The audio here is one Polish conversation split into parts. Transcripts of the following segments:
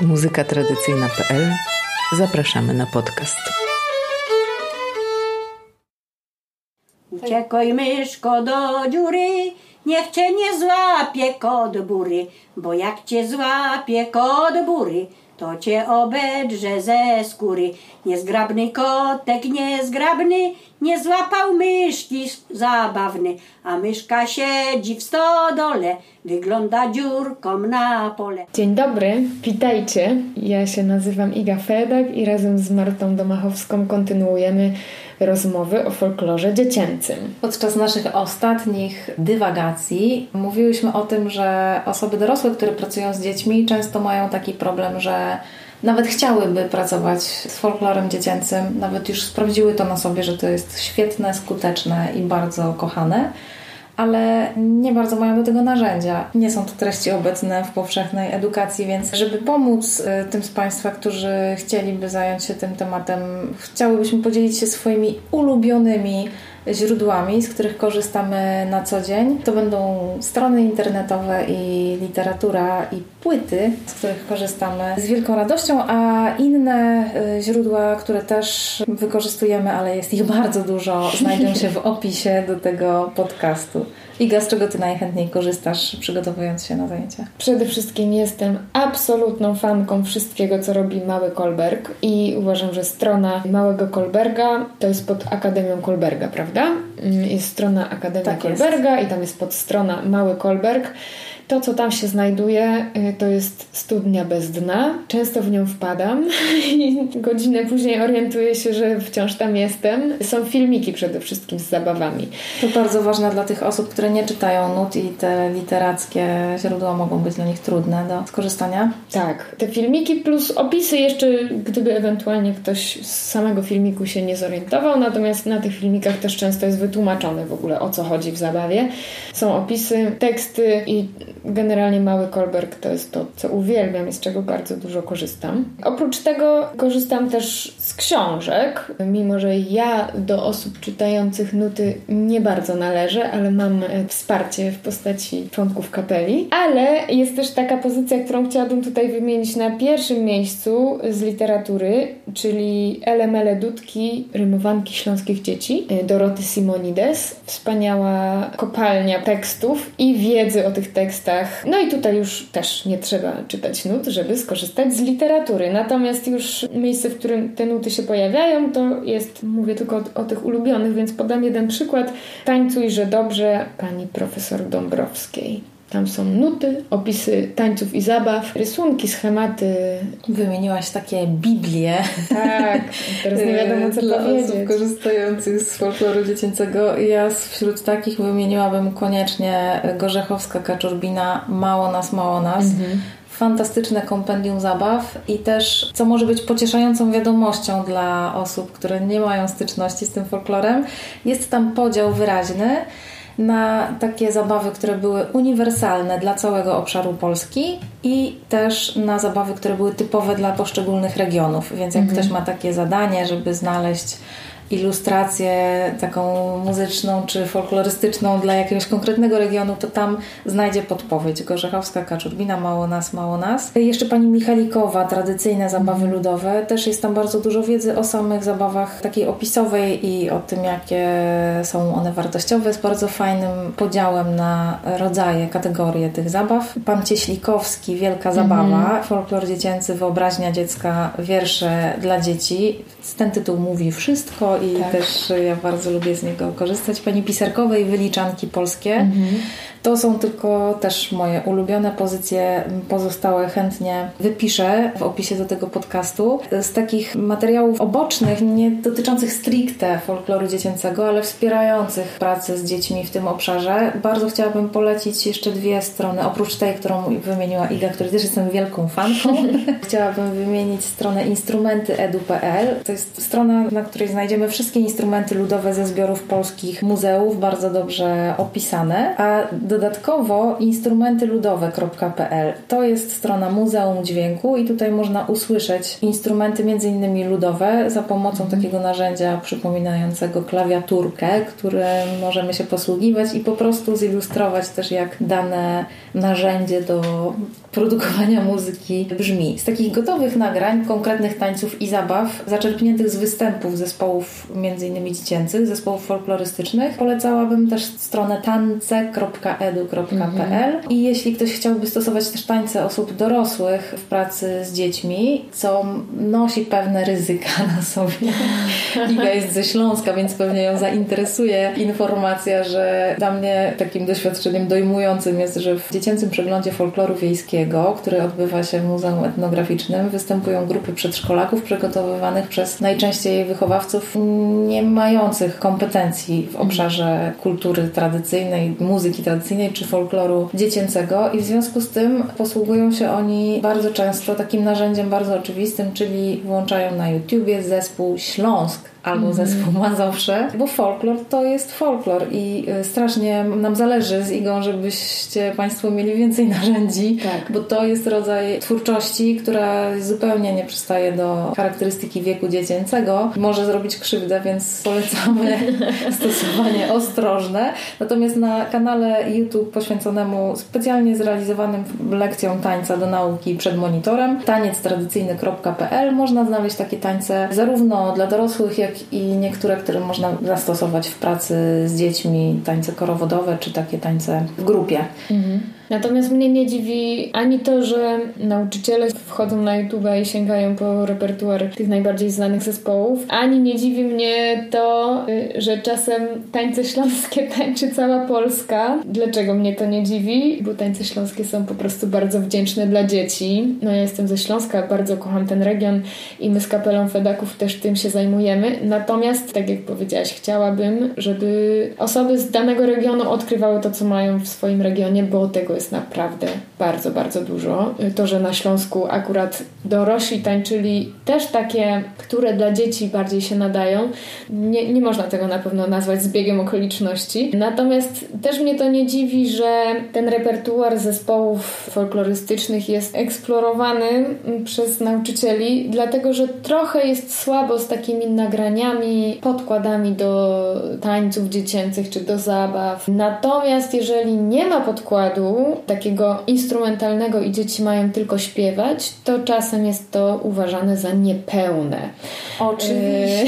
muzykatradycyjna.pl Zapraszamy na podcast. Uciekaj myszko do dziury, niech cię nie złapie kod bury, bo jak cię złapie kod bury, to cię obedrze ze skóry. Niezgrabny kotek, niezgrabny, nie złapał myszki zabawny, a myszka siedzi w stodole, wygląda dziurką na pole. Dzień dobry, witajcie. Ja się nazywam Iga Fedak i razem z Martą Domachowską kontynuujemy rozmowy o folklorze dziecięcym. Podczas naszych ostatnich dywagacji mówiłyśmy o tym, że osoby dorosłe, które pracują z dziećmi, często mają taki problem, że nawet chciałyby pracować z folklorem dziecięcym, nawet już sprawdziły to na sobie, że to jest świetne, skuteczne i bardzo kochane ale nie bardzo mają do tego narzędzia. Nie są to treści obecne w powszechnej edukacji, więc żeby pomóc y, tym z Państwa, którzy chcieliby zająć się tym tematem, chciałybyśmy podzielić się swoimi ulubionymi źródłami, z których korzystamy na co dzień. To będą strony internetowe i literatura i płyty, z których korzystamy z wielką radością, a inne y, źródła, które też wykorzystujemy, ale jest ich bardzo dużo, znajdą się w opisie do tego podcastu. Iga, z czego Ty najchętniej korzystasz, przygotowując się na zajęcia? Przede wszystkim jestem absolutną fanką wszystkiego, co robi Mały Kolberg i uważam, że strona Małego Kolberga to jest pod Akademią Kolberga, prawda? Mm, jest strona Akademia tak Kolberga jest. i tam jest podstrona Mały Kolberg. To, co tam się znajduje, y, to jest studnia bez dna. Często w nią wpadam i godzinę później orientuję się, że wciąż tam jestem. Są filmiki przede wszystkim z zabawami. To bardzo ważne dla tych osób, które nie czytają nut i te literackie źródła mogą być dla nich trudne do skorzystania. Tak. Te filmiki plus opisy jeszcze, gdyby ewentualnie ktoś z samego filmiku się nie zorientował. Natomiast na tych filmikach też często jest wytłumaczone w ogóle o co chodzi w zabawie. Są opisy, teksty i Generalnie mały Kolberg to jest to, co uwielbiam i z czego bardzo dużo korzystam. Oprócz tego korzystam też z książek, mimo że ja do osób czytających nuty nie bardzo należę, ale mam e, wsparcie w postaci członków kapeli. Ale jest też taka pozycja, którą chciałabym tutaj wymienić na pierwszym miejscu z literatury, czyli Elemele Dudki, rymowanki śląskich dzieci, e, Doroty Simonides. Wspaniała kopalnia tekstów i wiedzy o tych tekstach no i tutaj już też nie trzeba czytać nut, żeby skorzystać z literatury. Natomiast już miejsce, w którym te nuty się pojawiają, to jest, mówię tylko o, o tych ulubionych, więc podam jeden przykład. Tańcujże dobrze pani profesor Dąbrowskiej. Tam są nuty, opisy tańców i zabaw, rysunki, schematy. Wymieniłaś takie Biblie. Tak, teraz nie wiadomo co Dla powiedzieć. osób korzystających z folkloru dziecięcego. Ja wśród takich wymieniłabym koniecznie Gorzechowska Kaczurbina Mało nas, mało nas. Mhm fantastyczne kompendium zabaw i też, co może być pocieszającą wiadomością dla osób, które nie mają styczności z tym folklorem, jest tam podział wyraźny na takie zabawy, które były uniwersalne dla całego obszaru Polski i też na zabawy, które były typowe dla poszczególnych regionów. Więc jak mhm. ktoś ma takie zadanie, żeby znaleźć ilustrację taką muzyczną czy folklorystyczną dla jakiegoś konkretnego regionu, to tam znajdzie podpowiedź. Gorzechowska, Kaczurbina, Mało Nas, Mało Nas. Jeszcze pani Michalikowa, tradycyjne zabawy mhm. ludowe. Też jest tam bardzo dużo wiedzy o samych zabawach takiej opisowej i o tym, jakie są one wartościowe. Jest bardzo fajnym podziałem na rodzaje, kategorie tych zabaw. Pan Cieślikowski, Wielka Zabawa, mhm. folklor dziecięcy, wyobraźnia dziecka, wiersze dla dzieci. Ten tytuł mówi wszystko i tak. też ja bardzo lubię z niego korzystać. Pani Pisarkowej, wyliczanki polskie. Mhm. To są tylko też moje ulubione pozycje. Pozostałe chętnie wypiszę w opisie do tego podcastu. Z takich materiałów obocznych, nie dotyczących stricte folkloru dziecięcego, ale wspierających pracę z dziećmi w tym obszarze, bardzo chciałabym polecić jeszcze dwie strony. Oprócz tej, którą wymieniła Iga, której też jestem wielką fanką, chciałabym wymienić stronę instrumentyedu.pl. To jest strona, na której znajdziemy wszystkie instrumenty ludowe ze zbiorów polskich muzeów, bardzo dobrze opisane. A Dodatkowo instrumentyludowe.pl to jest strona Muzeum Dźwięku i tutaj można usłyszeć instrumenty między innymi ludowe za pomocą Mhm. takiego narzędzia przypominającego klawiaturkę, którym możemy się posługiwać i po prostu zilustrować też jak dane narzędzie do produkowania muzyki brzmi. Z takich gotowych nagrań, konkretnych tańców i zabaw, zaczerpniętych z występów zespołów między innymi dziecięcych, zespołów folklorystycznych, polecałabym też stronę tance.edu.pl i jeśli ktoś chciałby stosować też tańce osób dorosłych w pracy z dziećmi, co nosi pewne ryzyka na sobie. Iga jest ze Śląska, więc pewnie ją zainteresuje informacja, że dla mnie takim doświadczeniem dojmującym jest, że w dziecięcym przeglądzie folkloru wiejskiego, który odbywa się w Muzeum Etnograficznym, występują grupy przedszkolaków przygotowywanych przez najczęściej wychowawców nie mających kompetencji w obszarze kultury tradycyjnej, muzyki tradycyjnej czy folkloru dziecięcego i w związku z tym posługują się oni bardzo często takim narzędziem bardzo oczywistym, czyli włączają na YouTubie zespół Śląsk albo zespół Mazowsze, bo folklor to jest folklor i y, strasznie nam zależy z Igą, żebyście Państwo mieli więcej narzędzi, Tak. bo to jest rodzaj twórczości, która zupełnie nie przystaje do charakterystyki wieku dziecięcego. Może zrobić krzywdę, więc polecamy stosowanie ostrożne. Natomiast na kanale YouTube poświęconemu specjalnie zrealizowanym lekcjom tańca do nauki przed monitorem taniectradycyjny.pl można znaleźć takie tańce zarówno dla dorosłych, jak i niektóre, które można zastosować w pracy z dziećmi, tańce korowodowe czy takie tańce w grupie. Natomiast mnie nie dziwi ani to, że nauczyciele wchodzą na YouTube i sięgają po repertuar tych najbardziej znanych zespołów, ani nie dziwi mnie to, y, że czasem tańce śląskie tańczy cała Polska. Dlaczego mnie to nie dziwi? Bo tańce śląskie są po prostu bardzo wdzięczne dla dzieci. No ja jestem ze Śląska, bardzo kocham ten region i my z kapelą Fedaków też tym się zajmujemy. Natomiast, tak jak powiedziałaś, chciałabym, żeby osoby z danego regionu odkrywały to, co mają w swoim regionie, bo tego jest naprawdę bardzo, bardzo dużo. To, że na Śląsku akurat dorośli tańczyli też takie, które dla dzieci bardziej się nadają, nie, nie można tego na pewno nazwać zbiegiem okoliczności. Natomiast też mnie to nie dziwi, że ten repertuar zespołów folklorystycznych jest eksplorowany przez nauczycieli, dlatego że trochę jest słabo z takimi nagraniami, podkładami do tańców dziecięcych czy do zabaw. Natomiast jeżeli nie ma podkładu takiego instrumentalnego i dzieci mają tylko śpiewać, to czasem jest to uważane za niepełne. Oczywiście.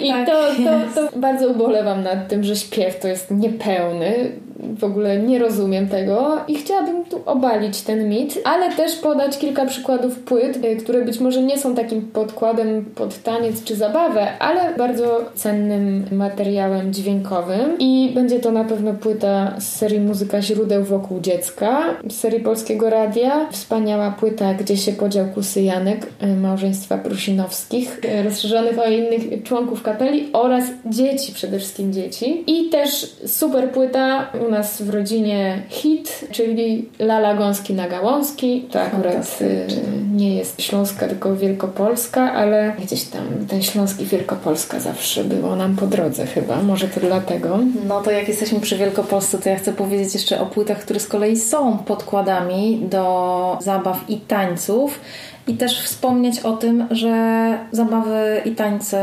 I tak to, to, to bardzo ubolewam nad tym, że śpiew to jest niepełny. W ogóle nie rozumiem tego i chciałabym tu obalić ten mit, ale też podać kilka przykładów płyt, y, które być może nie są takim podkładem pod taniec czy zabawę, ale bardzo cennym materiałem dźwiękowym. I będzie to na pewno płyta z serii Muzyka źródeł wokół dziecka, z serii Polskiego Radia. Wspaniała płyta, gdzie się podział kusy Janek, y, małżeństwa Prusinowskich, y, rozszerzonych o innych członków kapeli oraz dzieci, przede wszystkim dzieci. I też super płyta u nas w rodzinie hit, czyli Lala Gąski na Gałązki. To akurat y, nie jest śląska, tylko wielkopolska, ale gdzieś tam ten śląski Wielkopolska zawsze było nam po drodze chyba. Może to dlatego. No to jak jesteśmy przy Wielkopolsce, to ja chcę powiedzieć jeszcze o płytach, które z kolei są podkładami do zabaw i tańców. I też wspomnieć o tym, że zabawy i tańce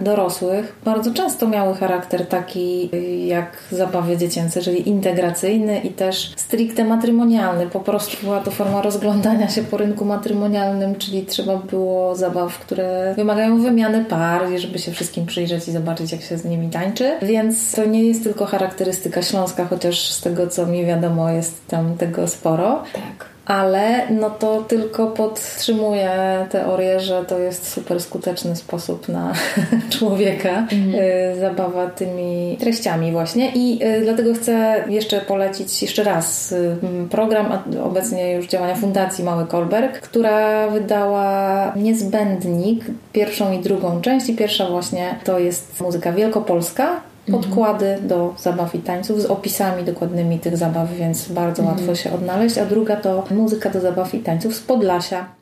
dorosłych bardzo często miały charakter taki jak zabawy dziecięce, czyli integracyjny i też stricte matrymonialny. Po prostu była to forma rozglądania się po rynku matrymonialnym, czyli trzeba było zabaw, które wymagają wymiany par, żeby się wszystkim przyjrzeć i zobaczyć, jak się z nimi tańczy. Więc to nie jest tylko charakterystyka śląska, chociaż z tego, co mi wiadomo, jest tam tego sporo. Tak. Ale no to tylko podtrzymuje teorię, że to jest super skuteczny sposób na człowieka, y, zabawa tymi treściami właśnie. I y, dlatego chcę jeszcze polecić jeszcze raz y, program a obecnie już działania Fundacji Mały Kolberg, która wydała Niezbędnik, pierwszą i drugą część. I pierwsza właśnie to jest muzyka wielkopolska, podkłady do zabaw i tańców z opisami dokładnymi tych zabaw, więc bardzo łatwo się odnaleźć. A druga to muzyka do zabaw i tańców z Podlasia.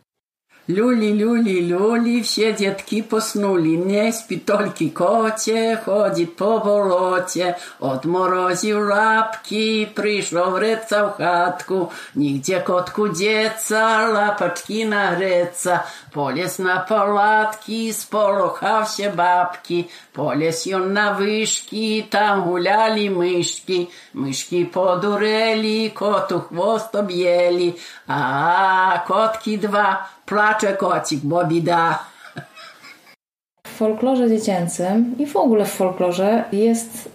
Люли, люли, люли, все детки поснули, не спит только коте, ходит по болоте, отморозив лапки, пришел вреться в хатку, нигде котку деться, лапочки нагреться, полез на палатки, сполоха все бабки, полез он на вышки, там гуляли мышки, мышки подурели, коту хвост объели, а котки два, Placze kocik, bo bida. W folklorze dziecięcym i w ogóle w folklorze jest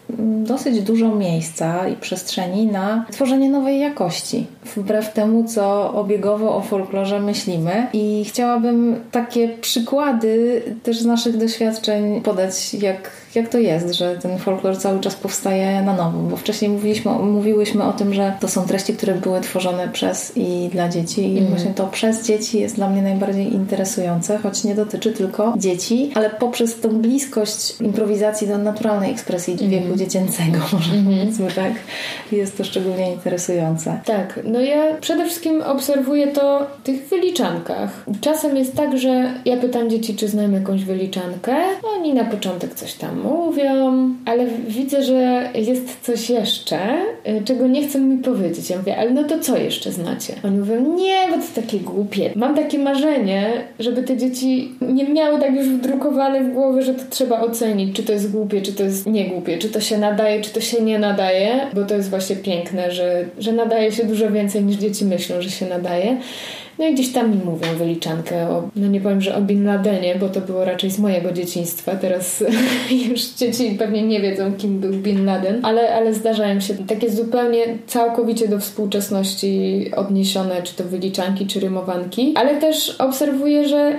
dosyć dużo miejsca i przestrzeni na tworzenie nowej jakości, wbrew temu, co obiegowo o folklorze myślimy. I chciałabym takie przykłady też z naszych doświadczeń podać, jak, jak to jest, że ten folklor cały czas powstaje na nowo, bo wcześniej mówiliśmy, mówiłyśmy o tym, że to są treści, które były tworzone przez i dla dzieci i mm. właśnie to przez dzieci jest dla mnie najbardziej interesujące, choć nie dotyczy tylko dzieci, ale poprzez tą bliskość improwizacji do naturalnej ekspresji mm. wieku dziecięcego, może mm powiedzmy tak. Jest to szczególnie interesujące. Tak, no ja przede wszystkim obserwuję to w tych wyliczankach. Czasem jest tak, że ja pytam dzieci, czy znają jakąś wyliczankę. Oni na początek coś tam mówią, ale widzę, że jest coś jeszcze, y, czego nie chcą mi powiedzieć. Ja mówię, ale no to co jeszcze znacie? Oni mówią, nie, bo to takie głupie. Mam takie marzenie, żeby te dzieci nie miały tak już wdrukowane w głowie, że to trzeba ocenić, czy to jest głupie, czy to jest niegłupie, czy to się nadaje, czy to się nie nadaje, bo to jest właśnie piękne, że, że nadaje się dużo więcej niż dzieci myślą, że się nadaje. No i gdzieś tam mi mówią wyliczankę o, no nie powiem, że o Bin Ladenie, bo to było raczej z mojego dzieciństwa. Teraz już dzieci pewnie nie wiedzą, kim był Bin Laden, ale, ale zdarzają się takie zupełnie całkowicie do współczesności odniesione, czy to wyliczanki, czy rymowanki, ale też obserwuję, że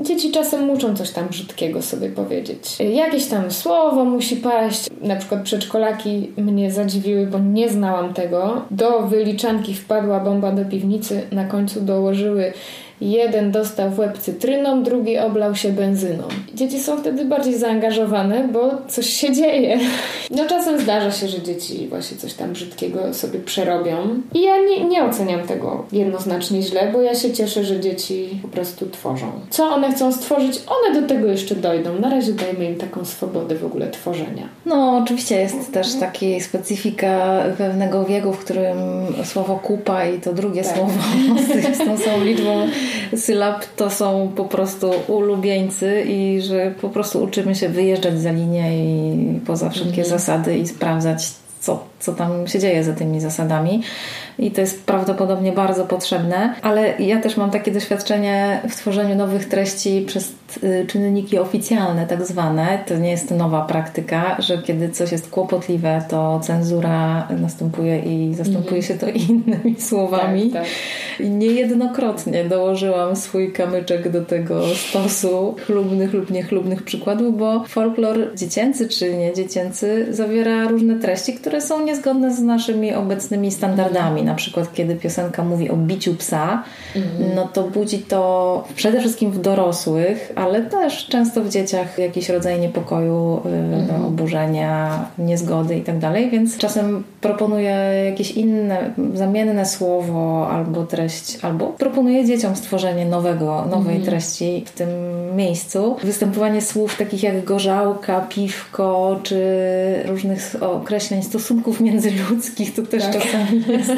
Dzieci czasem muszą coś tam brzydkiego sobie powiedzieć. Jakieś tam słowo musi paść. Na przykład przedszkolaki mnie zadziwiły, bo nie znałam tego. Do wyliczanki wpadła bomba do piwnicy, na końcu dołożyły Jeden dostał w łeb cytryną, drugi oblał się benzyną. Dzieci są wtedy bardziej zaangażowane, bo coś się dzieje. No czasem zdarza się, że dzieci właśnie coś tam brzydkiego sobie przerobią. I ja nie, nie oceniam tego jednoznacznie źle, bo ja się cieszę, że dzieci po prostu tworzą. Co one chcą stworzyć, one do tego jeszcze dojdą. Na razie dajmy im taką swobodę w ogóle tworzenia. No, oczywiście jest też taki specyfika pewnego wieku, w którym słowo kupa i to drugie tak. słowo z tą samą liczbą sylab to są po prostu ulubieńcy i że po prostu uczymy się wyjeżdżać za linię i poza wszelkie mhm. zasady i sprawdzać, co, co tam się dzieje za tymi zasadami i to jest prawdopodobnie bardzo potrzebne, ale ja też mam takie doświadczenie w tworzeniu nowych treści przez y, czynniki oficjalne, tak zwane. To nie jest nowa praktyka, że kiedy coś jest kłopotliwe, to cenzura następuje i zastępuje się to innymi słowami. Tak, tak. I niejednokrotnie dołożyłam swój kamyczek do tego stosu chlubnych lub niechlubnych przykładów, bo folklor dziecięcy czy nie dziecięcy zawiera różne treści, które są niezgodne z naszymi obecnymi standardami na przykład kiedy piosenka mówi o biciu psa, mhm. no to budzi to przede wszystkim w dorosłych, ale też często w dzieciach jakiś rodzaj niepokoju, y, mhm. oburzenia, niezgody i tak dalej, więc czasem proponuję jakieś inne, zamienne słowo albo treść, albo proponuję dzieciom stworzenie nowego, nowej mhm. treści w tym miejscu. Występowanie słów takich jak gorzałka, piwko, czy różnych określeń stosunków międzyludzkich, to też tak. czasami jest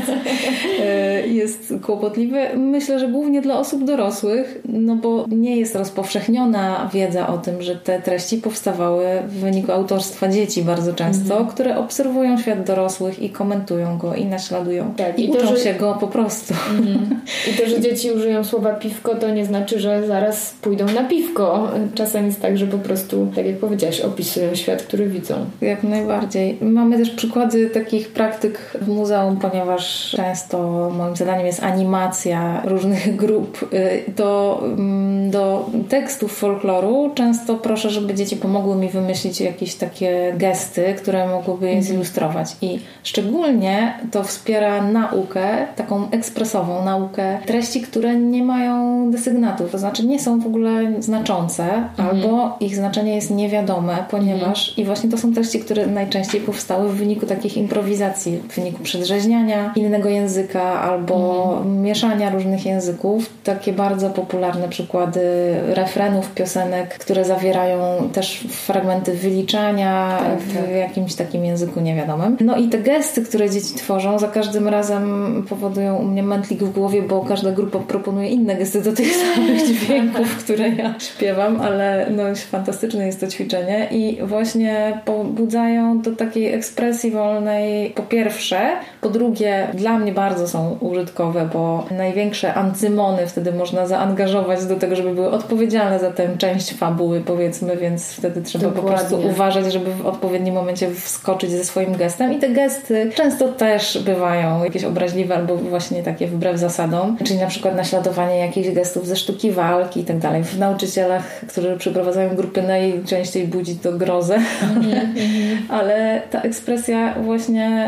E, jest kłopotliwy. Myślę, że głównie dla osób dorosłych, no bo nie jest rozpowszechniona wiedza o tym, że te treści powstawały w wyniku autorstwa dzieci bardzo często, mhm. które obserwują świat dorosłych i komentują go i naśladują. Tak, I, i uczą to, że... się go po prostu. Mhm. I to, że dzieci użyją słowa piwko, to nie znaczy, że zaraz pójdą na piwko. Czasem jest tak, że po prostu, tak jak powiedziałaś, opisują świat, który widzą. Jak najbardziej. Mamy też przykłady takich praktyk w muzeum, ponieważ często moim zadaniem jest animacja różnych grup, y, to mm, do tekstów folkloru często proszę, żeby dzieci pomogły mi wymyślić jakieś takie gesty, które mogłyby je mhm. zilustrować. I szczególnie to wspiera naukę, taką ekspresową naukę treści, które nie mają desygnatów, to znaczy nie są w ogóle znaczące, mhm. albo ich znaczenie jest niewiadome, ponieważ mhm. i właśnie to są treści, które najczęściej powstały w wyniku takich improwizacji w wyniku przedrzeźniania innego języka albo mm. mieszania różnych języków. Takie bardzo popularne przykłady refrenów piosenek, które zawierają też fragmenty wyliczania tak, w tak. jakimś takim języku niewiadomym. No i te gesty, które dzieci tworzą, za każdym razem powodują u mnie mętlik w głowie, bo każda grupa proponuje inne gesty do tych samych dźwięków, które ja śpiewam, ale no fantastyczne jest to ćwiczenie i właśnie pobudzają do takiej ekspresji wolnej po pierwsze, po drugie dla mnie bardzo są użytkowe, bo największe ancymony wtedy można zaangażować do tego, żeby były odpowiedzialne za tę część fabuły powiedzmy, więc wtedy trzeba Dokładnie. po prostu uważać, żeby w odpowiednim momencie wskoczyć ze swoim gestem i te gesty często też bywają jakieś obraźliwe albo właśnie takie wbrew zasadom, czyli na przykład naśladowanie jakichś gestów ze sztuki walki i tak dalej. W nauczycielach, którzy przyprowadzają grupy najczęściej budzi to grozę, mm-hmm. ale ta ekspresja właśnie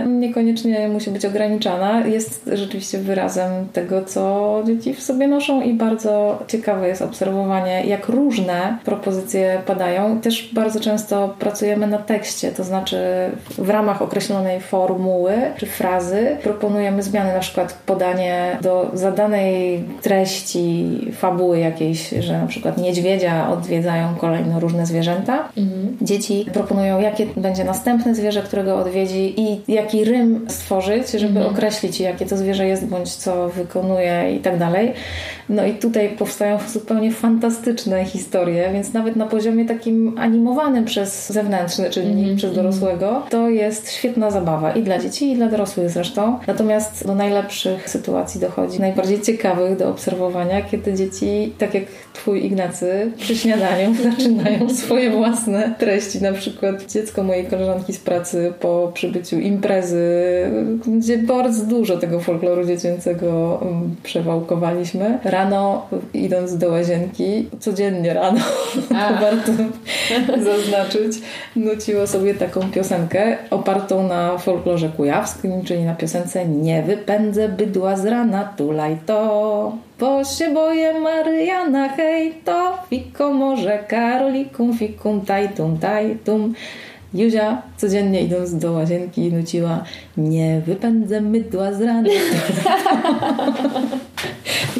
niekoniecznie musi być ograniczana. Jest rzeczywiście wyrazem tego, co dzieci w sobie noszą i bardzo ciekawe jest obserwowanie, jak różne propozycje padają. Też bardzo często pracujemy na tekście, to znaczy w ramach określonej formuły czy frazy proponujemy zmiany, na przykład podanie do zadanej treści fabuły jakiejś, że na przykład niedźwiedzia odwiedzają kolejno różne zwierzęta. Mhm. Dzieci proponują, jakie będzie następne zwierzę, którego odwiedzi i jaki rym stworzyć, żeby mhm. określić, jakie to zwierzę jest, bądź co wykonuje i tak dalej. No i tutaj powstają zupełnie fantastyczne historie, więc nawet na poziomie takim animowanym przez zewnętrzny czynnik, -hmm. przez dorosłego, to jest świetna zabawa i dla dzieci, i dla dorosłych zresztą. Natomiast do najlepszych sytuacji dochodzi, najbardziej ciekawych do obserwowania, kiedy dzieci, tak jak twój Ignacy, przy śniadaniu zaczynają swoje własne treści. Na przykład dziecko mojej koleżanki z pracy po przybyciu imprezy, gdzie bardzo dużo tego folkloru dziecięcego mm, przewałkowaliśmy rano idąc do łazienki, codziennie rano, to warto zaznaczyć, nuciło sobie taką piosenkę opartą na folklorze kujawskim, czyli na piosence Nie wypędzę bydła z rana, tulaj to, bo się boję Maryjana, hej to, fiko może karolikum, fikum, tajtum, tajtum. Juzia codziennie idąc do łazienki nuciła Nie wypędzę mydła z rana.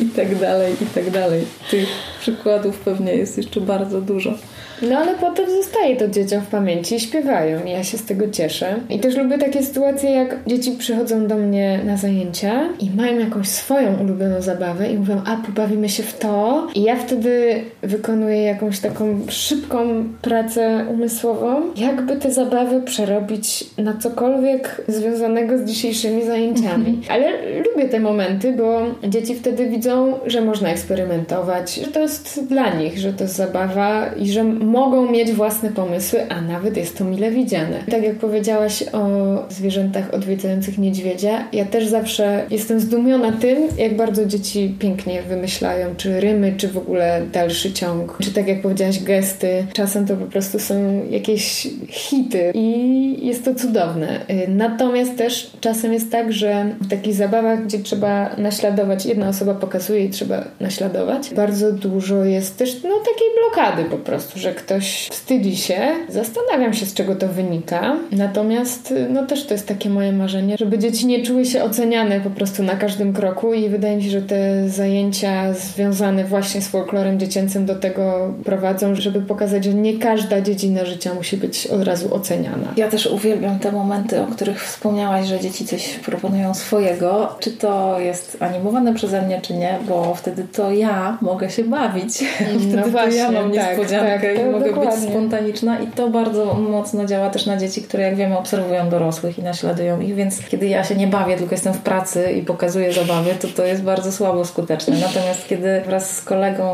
I tak dalej, i tak dalej. Tych przykładów pewnie jest jeszcze bardzo dużo. No ale potem zostaje to dzieciom w pamięci i śpiewają. Ja się z tego cieszę. I też lubię takie sytuacje, jak dzieci przychodzą do mnie na zajęcia i mają jakąś swoją ulubioną zabawę i mówią, a pobawimy się w to. I ja wtedy wykonuję jakąś taką szybką pracę umysłową, jakby te zabawy przerobić na cokolwiek związanego z dzisiejszymi zajęciami. Mhm. Ale lubię te momenty, bo dzieci wtedy widzą, że można eksperymentować, że to jest dla nich, że to jest zabawa i że mogą mieć własne pomysły, a nawet jest to mile widziane. Tak jak powiedziałaś o zwierzętach odwiedzających niedźwiedzia, ja też zawsze jestem zdumiona tym, jak bardzo dzieci pięknie wymyślają, czy rymy, czy w ogóle dalszy ciąg, czy tak jak powiedziałaś, gesty. Czasem to po prostu są jakieś hity i jest to cudowne. Natomiast też czasem jest tak, że w takich zabawach, gdzie trzeba naśladować, jedna osoba pokazuje i trzeba naśladować, bardzo dużo jest też no, takiej blokady po prostu, że ktoś wstydzi się. Zastanawiam się, z czego to wynika. Natomiast no też to jest takie moje marzenie, żeby dzieci nie czuły się oceniane po prostu na każdym kroku i wydaje mi się, że te zajęcia związane właśnie z folklorem dziecięcym do tego prowadzą, żeby pokazać, że nie każda dziedzina życia musi być od razu oceniana. Ja też uwielbiam te momenty, o których wspomniałaś, że dzieci coś proponują swojego. Czy to jest animowane przeze mnie, czy nie, bo wtedy to ja mogę się bawić. Wtedy no właśnie, ja mam tak, niespodziankę tak, tak, mogę dokładnie. być spontaniczna i to bardzo mocno działa też na dzieci, które jak wiemy obserwują dorosłych i naśladują ich, więc kiedy ja się nie bawię, tylko jestem w pracy i pokazuję zabawy, to to jest bardzo słabo skuteczne. Natomiast kiedy wraz z kolegą,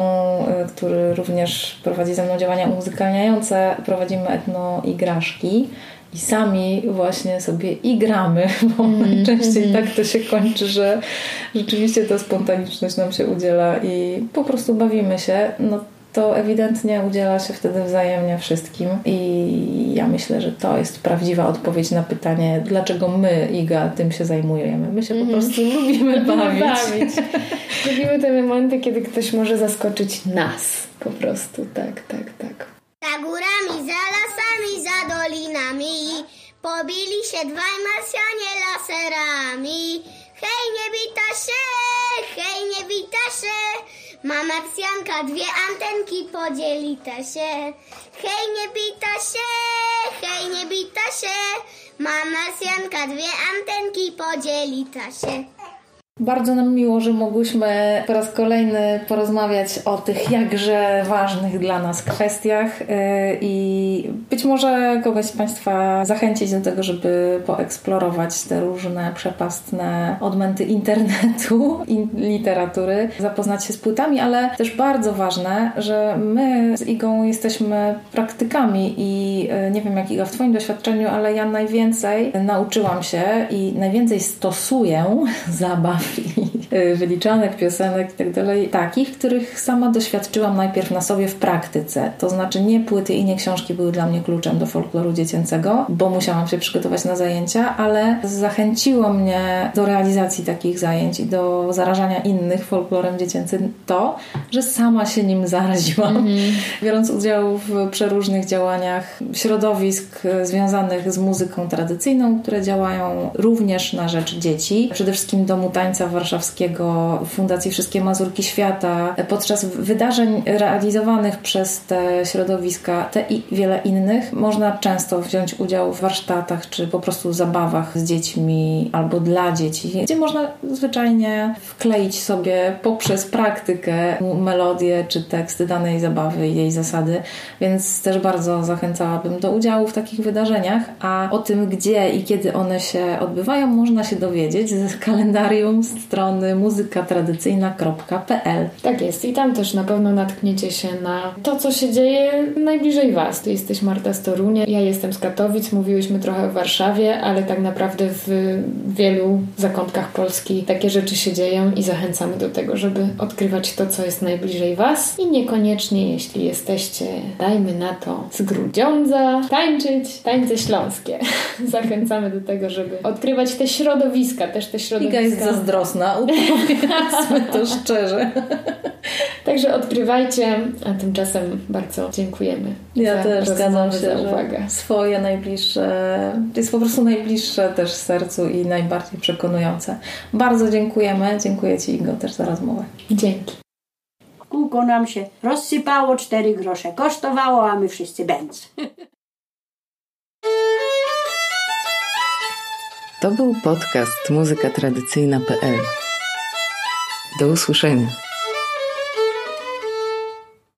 y, który również prowadzi ze mną działania umuzykalniające, prowadzimy etno-igraszki, i sami właśnie sobie igramy, bo mm, najczęściej mm. tak to się kończy, że rzeczywiście ta spontaniczność nam się udziela i po prostu bawimy się. No to ewidentnie udziela się wtedy wzajemnie wszystkim i ja myślę, że to jest prawdziwa odpowiedź na pytanie, dlaczego my, Iga, tym się zajmujemy. My się po mhm. prostu lubimy bawić. bawić. Lubimy te momenty, kiedy ktoś może zaskoczyć nas. Po prostu, tak, tak, tak. Za górami, za dolinami Pobili się dwaj Marsjanie laserami. Hej, nie wita się, hej, nie wita się. Ma Marsjanka dwie antenki, podzielita się. Hej, nie wita się, hej, nie wita się. Ma Marsjanka dwie antenki, podzielita się. Bardzo nam miło, że mogłyśmy po raz kolejny porozmawiać o tych jakże ważnych dla nas kwestiach yy, i być może kogoś z Państwa zachęcić do tego, żeby poeksplorować te różne przepastne odmęty internetu i literatury, zapoznać się z płytami, ale też bardzo ważne, że my z Igą jesteśmy praktykami i yy, nie wiem jak Iga w Twoim doświadczeniu, ale ja najwięcej nauczyłam się i najwięcej stosuję zabaw i wyliczanek, piosenek i tak dalej, takich, których sama doświadczyłam najpierw na sobie w praktyce. To znaczy nie płyty i nie książki były dla mnie kluczem do folkloru dziecięcego, bo musiałam się przygotować na zajęcia, ale zachęciło mnie do realizacji takich zajęć i do zarażania innych folklorem dziecięcym to, że sama się nim zaraziłam, mm -hmm. biorąc udział w przeróżnych działaniach środowisk związanych z muzyką tradycyjną, które działają również na rzecz dzieci. Przede wszystkim Domu Tańca Warszawskiego, Fundacji Wszystkie Mazurki Świata, podczas wydarzeń realizowanych przez te środowiska, te i wiele innych, można często wziąć udział w warsztatach czy po prostu zabawach z dziećmi albo dla dzieci, gdzie można zwyczajnie wkleić sobie poprzez praktykę melodię czy tekst danej zabawy i jej zasady, więc też bardzo zachęcałabym do udziału w takich wydarzeniach, a o tym, gdzie i kiedy one się odbywają, można się dowiedzieć z kalendarium strony muzykatradycyjna.pl. Tak jest i tam też na pewno natkniecie się na to, co się dzieje najbliżej Was. Ty jesteś Marta z Torunia, ja jestem z Katowic, mówiłyśmy trochę o Warszawie, ale tak naprawdę w wielu zakątkach Polski takie rzeczy się dzieją i zachęcamy do tego, żeby odkrywać to, co jest najbliżej Was i niekoniecznie, jeśli jesteście, dajmy na to, z Grudziądza, tańczyć tańce śląskie. Zachęcamy do tego, żeby odkrywać te środowiska, też te środowiska. Iga jest zazdrosna, powiedzmy to szczerze. Także odkrywajcie, a tymczasem bardzo dziękujemy. Ja też zgadzam się, że uwagę. swoje najbliższe, jest po prostu najbliższe też sercu i najbardziej przekonujące. Bardzo dziękujemy. Dziękuję Ci Igo też za rozmowę. Dzięki. Kółko nam się rozsypało, cztery grosze kosztowało, a my wszyscy bęc. To był podcast muzykatradycyjna.pl. Do usłyszenia.